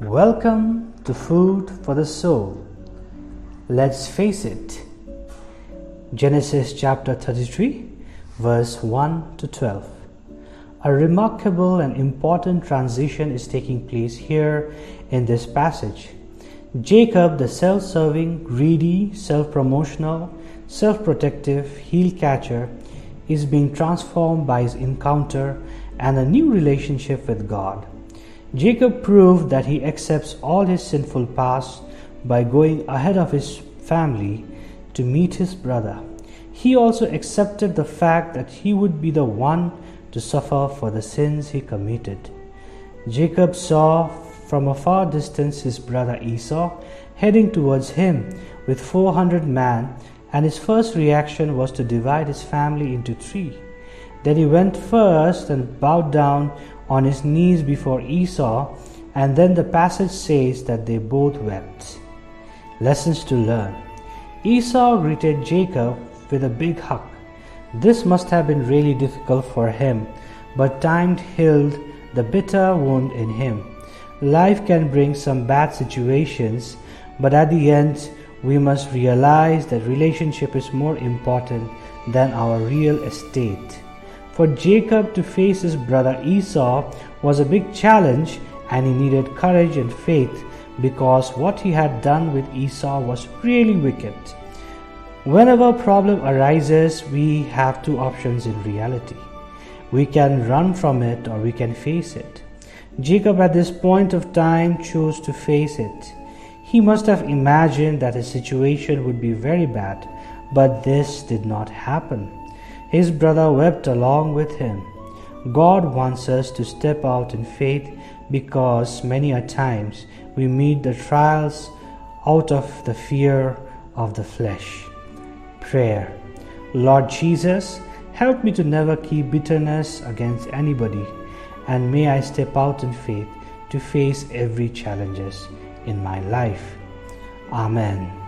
Welcome to Food for the Soul. Let's face it. Genesis chapter 33, verse 1 to 12. A remarkable and important transition is taking place here in this passage. Jacob, the self serving, greedy, self promotional, self protective heel catcher, is being transformed by his encounter and a new relationship with God. Jacob proved that he accepts all his sinful past by going ahead of his family to meet his brother. He also accepted the fact that he would be the one to suffer for the sins he committed. Jacob saw from a far distance his brother Esau heading towards him with 400 men, and his first reaction was to divide his family into three. Then he went first and bowed down on his knees before Esau, and then the passage says that they both wept. Lessons to learn Esau greeted Jacob with a big hug. This must have been really difficult for him, but time healed the bitter wound in him. Life can bring some bad situations, but at the end, we must realize that relationship is more important than our real estate. For Jacob to face his brother Esau was a big challenge and he needed courage and faith because what he had done with Esau was really wicked. Whenever a problem arises, we have two options in reality. We can run from it or we can face it. Jacob at this point of time chose to face it. He must have imagined that his situation would be very bad, but this did not happen. His brother wept along with him. God wants us to step out in faith because many a times we meet the trials out of the fear of the flesh. Prayer Lord Jesus, help me to never keep bitterness against anybody, and may I step out in faith to face every challenges in my life. Amen.